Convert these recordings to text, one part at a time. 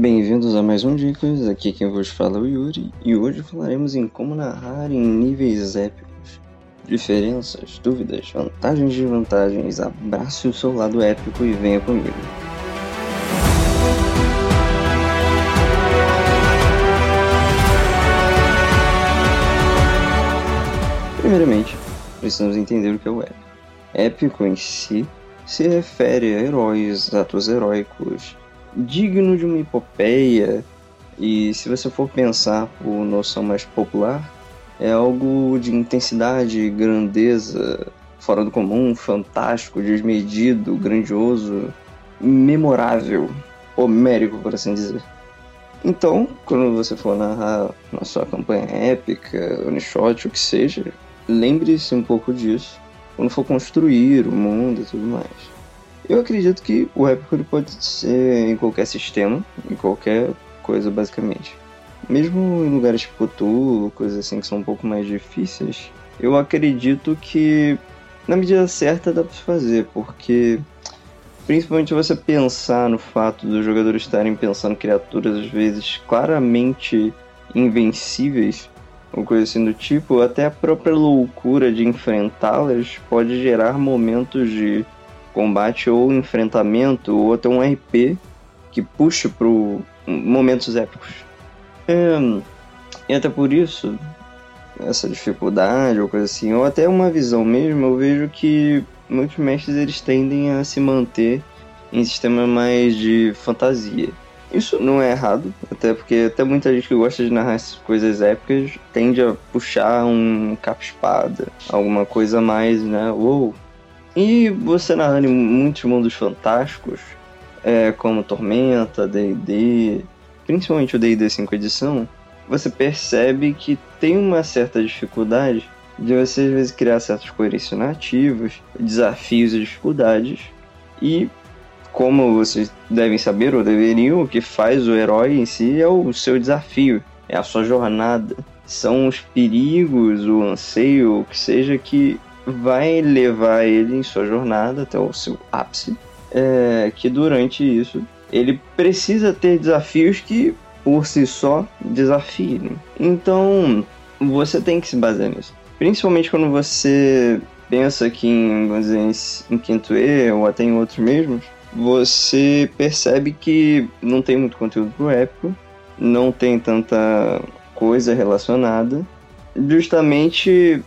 Bem-vindos a mais um Dicas, aqui quem vos fala é o Yuri, e hoje falaremos em como narrar em níveis épicos. Diferenças, dúvidas, vantagens e desvantagens, abrace o seu lado épico e venha comigo. Primeiramente, precisamos entender o que é o épico. Épico em si se refere a heróis, atos heróicos, digno de uma epopeia, e se você for pensar por noção mais popular, é algo de intensidade, grandeza, fora do comum, fantástico, desmedido, grandioso, memorável, homérico, por assim dizer. Então, quando você for narrar na sua campanha épica, one shot, o que seja, lembre-se um pouco disso quando for construir o mundo e tudo mais. Eu acredito que o épico pode ser em qualquer sistema, em qualquer coisa basicamente. Mesmo em lugares tipo tu, coisas assim que são um pouco mais difíceis, eu acredito que na medida certa dá para fazer, porque principalmente você pensar no fato dos jogadores estarem pensando criaturas às vezes claramente invencíveis, ou coisa assim do tipo, até a própria loucura de enfrentá-las pode gerar momentos de combate ou enfrentamento, ou até um RP que puxe para momentos épicos. É, e até por isso, essa dificuldade ou coisa assim, ou até uma visão mesmo, eu vejo que muitos mestres eles tendem a se manter em sistemas mais de fantasia. Isso não é errado, até porque até muita gente que gosta de narrar essas coisas épicas tende a puxar um capa-espada, alguma coisa mais, né? Uou! E você narrando em muitos mundos fantásticos, é, como Tormenta, D&D, principalmente o D&D 5 edição, você percebe que tem uma certa dificuldade de você às vezes criar certas coerências desafios e dificuldades, e como vocês devem saber ou deveriam, o que faz o herói em si é o seu desafio, é a sua jornada. São os perigos, o anseio, o que seja que vai levar ele em sua jornada até o seu ápice. É, que durante isso ele precisa ter desafios que por si só desafiem. Então você tem que se basear nisso. Principalmente quando você pensa que em, dizer, em quinto E ou até em outros mesmos, você percebe que não tem muito conteúdo pro épico, não tem tanta coisa relacionada. Justamente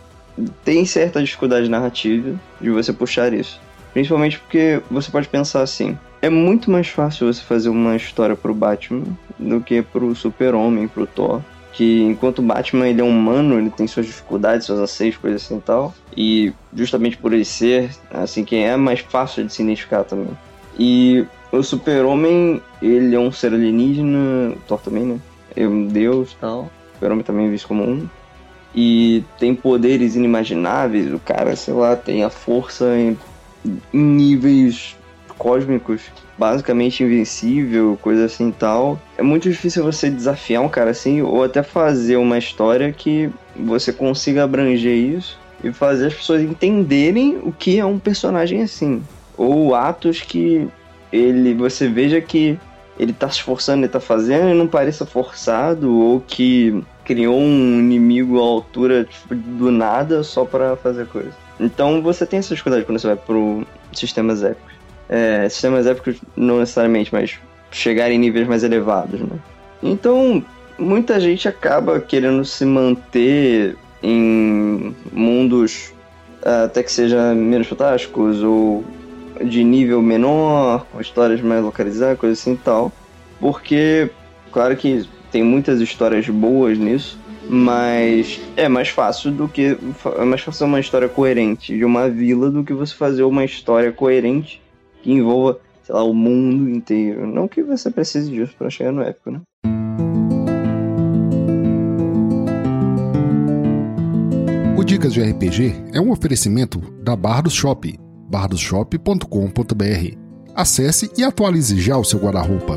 tem certa dificuldade narrativa de você puxar isso. Principalmente porque você pode pensar assim: é muito mais fácil você fazer uma história pro Batman do que pro Super-Homem, pro Thor. Que enquanto o Batman ele é humano, ele tem suas dificuldades, seus anseios, coisas assim e tal. E justamente por ele ser assim, quem é mais fácil de se identificar também. E o super-homem, ele é um ser alienígena, Thor também, né? É um deus e tal. O super-homem também é visto como um. E tem poderes inimagináveis, o cara, sei lá, tem a força em, em níveis cósmicos, basicamente invencível, coisa assim e tal. É muito difícil você desafiar um cara assim, ou até fazer uma história que você consiga abranger isso e fazer as pessoas entenderem o que é um personagem assim ou atos que ele você veja que ele tá se esforçando, ele tá fazendo e não pareça forçado, ou que criou um inimigo à altura tipo, do nada só para fazer coisa. Então você tem essa dificuldade quando você vai pro sistemas épicos. É, sistemas épicos não necessariamente, mas chegar em níveis mais elevados, né? Então, muita gente acaba querendo se manter em mundos até que sejam menos fantásticos ou de nível menor, com histórias mais localizadas, coisa assim e tal. Porque, claro que tem muitas histórias boas nisso, mas é mais fácil do que. É mais fácil uma história coerente de uma vila do que você fazer uma história coerente que envolva, sei lá, o mundo inteiro. Não que você precise disso para chegar no épico, né? O Dicas de RPG é um oferecimento da Bar do Shopping bardosshop.com.br. Acesse e atualize já o seu guarda-roupa.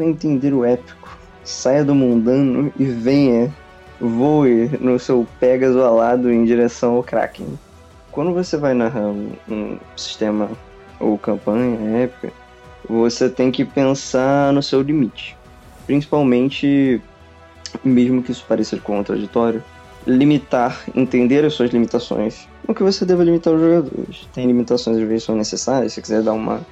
Para entender o épico, saia do mundano e venha, voe no seu Pegasus alado em direção ao Kraken. quando você vai narrar um, um sistema ou campanha épica, você tem que pensar no seu limite. Principalmente, mesmo que isso pareça contraditório, limitar, entender as suas limitações. O que você deve limitar os jogadores. Tem limitações às vezes são necessárias, se quiser dar uma.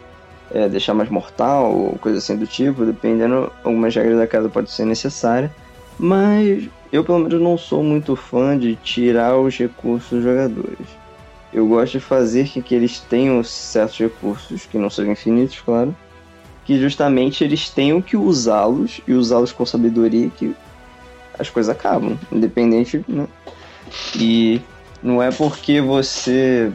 É, deixar mais mortal ou coisa assim do tipo, dependendo, algumas regras da casa pode ser necessária. Mas eu pelo menos não sou muito fã de tirar os recursos dos jogadores. Eu gosto de fazer que, que eles tenham certos recursos, que não sejam infinitos, claro, que justamente eles tenham que usá-los e usá-los com sabedoria que as coisas acabam, independente, né? E não é porque você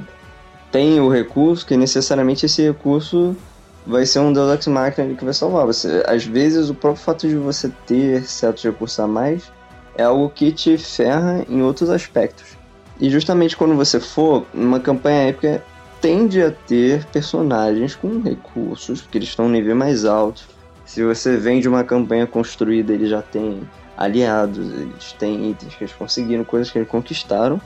tem o recurso que necessariamente esse recurso vai ser um Deus Ex Machina que vai salvar você. Às vezes o próprio fato de você ter certos recursos a mais é algo que te ferra em outros aspectos. E justamente quando você for, uma campanha épica tende a ter personagens com recursos, porque eles estão no nível mais alto. Se você vem de uma campanha construída, ele já tem aliados, eles têm itens que eles conseguiram, coisas que eles conquistaram.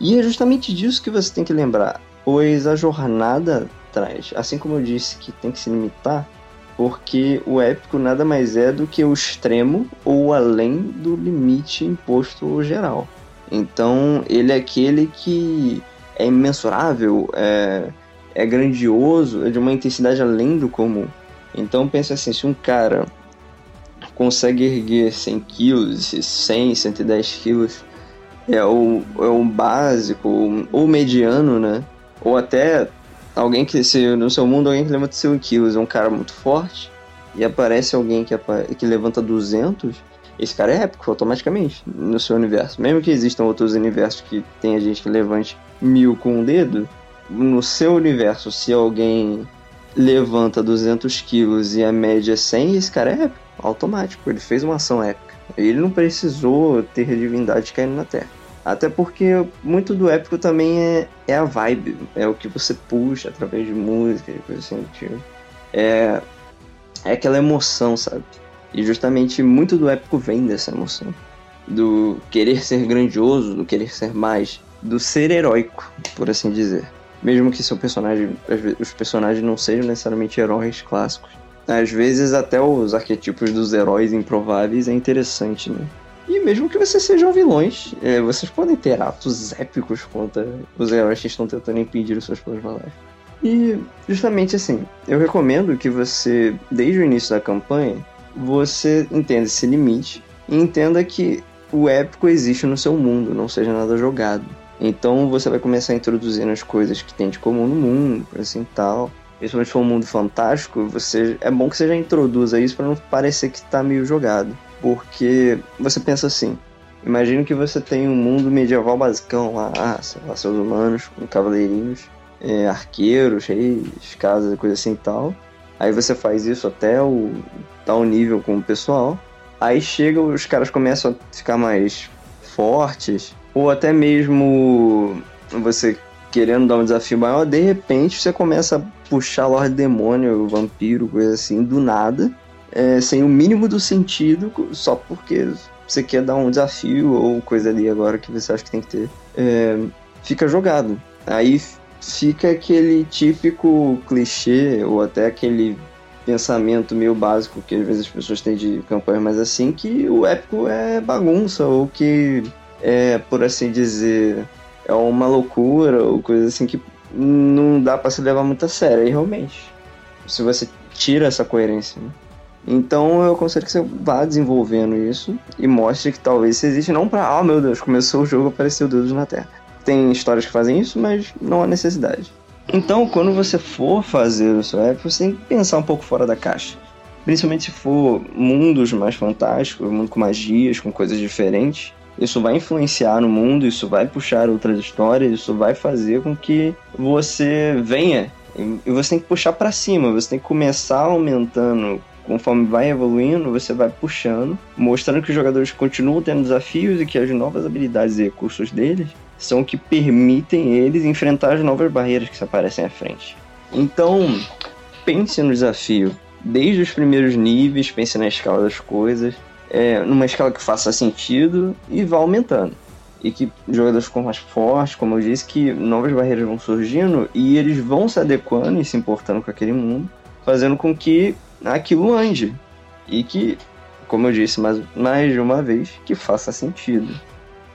E é justamente disso que você tem que lembrar, pois a jornada traz, assim como eu disse que tem que se limitar, porque o épico nada mais é do que o extremo ou além do limite imposto geral. Então ele é aquele que é imensurável, é, é grandioso, é de uma intensidade além do comum. Então pensa assim, se um cara consegue erguer 100 quilos, 100, 110 quilos, é o, é o básico, ou mediano, né? Ou até alguém que, se no seu mundo, alguém que levanta 100 quilos é um cara muito forte, e aparece alguém que, que levanta 200, esse cara é épico automaticamente no seu universo. Mesmo que existam outros universos que tenha gente que levante mil com um dedo, no seu universo, se alguém levanta 200 quilos e a média é 100, esse cara é épico, automático. Ele fez uma ação épica. Ele não precisou ter divindade caindo na Terra. Até porque muito do épico também é, é a vibe, é o que você puxa através de música e coisa assim. Tipo. É, é aquela emoção, sabe? E justamente muito do épico vem dessa emoção. Do querer ser grandioso, do querer ser mais, do ser heróico, por assim dizer. Mesmo que seu personagem, os personagens não sejam necessariamente heróis clássicos. Às vezes até os arquetipos dos heróis improváveis é interessante, né? E mesmo que vocês sejam vilões, é, vocês podem ter atos épicos contra os heróis que estão tentando impedir os seus planos maléficos. E justamente assim, eu recomendo que você, desde o início da campanha, você entenda esse limite e entenda que o épico existe no seu mundo, não seja nada jogado. Então você vai começar introduzindo as coisas que tem de comum no mundo, assim tal. Principalmente se for um mundo fantástico, você é bom que você já introduza isso para não parecer que está meio jogado. Porque você pensa assim, imagina que você tem um mundo medieval basicão lá, ah, lá, seus humanos com cavaleirinhos, é, arqueiros, reis, casas, coisa assim e tal. Aí você faz isso até o tal nível com o pessoal. Aí chega, os caras começam a ficar mais fortes, ou até mesmo você querendo dar um desafio maior, de repente você começa a puxar Lord Demônio, Vampiro, coisa assim, do nada, é, sem o mínimo do sentido, só porque você quer dar um desafio ou coisa ali agora que você acha que tem que ter. É, fica jogado. Aí fica aquele típico clichê ou até aquele pensamento meio básico que às vezes as pessoas têm de campanhas mais assim, que o épico é bagunça ou que é, por assim dizer, é uma loucura ou coisa assim que não dá para se levar muito a sério. E realmente, se você tira essa coerência. Né? Então eu aconselho que você vá desenvolvendo isso e mostre que talvez isso existe não para, ah, oh, meu Deus, começou o jogo, apareceu Deus na Terra. Tem histórias que fazem isso, mas não há necessidade. Então, quando você for fazer o seu app, você tem que pensar um pouco fora da caixa. Principalmente se for mundos mais fantásticos, mundo com magias, com coisas diferentes. Isso vai influenciar no mundo, isso vai puxar outras histórias, isso vai fazer com que você venha e você tem que puxar para cima, você tem que começar aumentando conforme vai evoluindo, você vai puxando, mostrando que os jogadores continuam tendo desafios e que as novas habilidades e recursos deles são o que permitem eles enfrentar as novas barreiras que se aparecem à frente. Então, pense no desafio. Desde os primeiros níveis, pense na escala das coisas, é, numa escala que faça sentido e vá aumentando. e que jogadores ficam mais fortes, como eu disse, que novas barreiras vão surgindo e eles vão se adequando e se importando com aquele mundo, fazendo com que aquilo ande. E que, como eu disse mais, mais de uma vez, que faça sentido.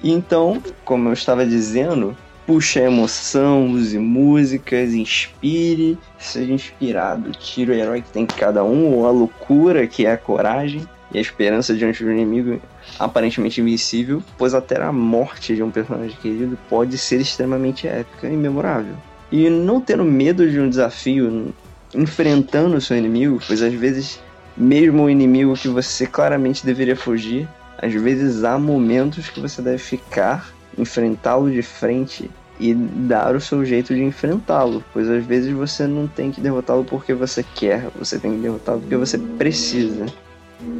Então, como eu estava dizendo, puxe a emoção, use músicas, inspire, seja inspirado, tire o herói que tem cada um, ou a loucura que é a coragem e a esperança diante do inimigo aparentemente invencível, pois até a morte de um personagem querido pode ser extremamente épica e memorável. E não tendo medo de um desafio, enfrentando o seu inimigo, pois às vezes, mesmo o inimigo que você claramente deveria fugir, às vezes há momentos que você deve ficar, enfrentá-lo de frente e dar o seu jeito de enfrentá-lo, pois às vezes você não tem que derrotá-lo porque você quer, você tem que derrotá-lo porque você precisa.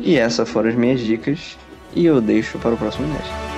E essas foram as minhas dicas, e eu deixo para o próximo mestre.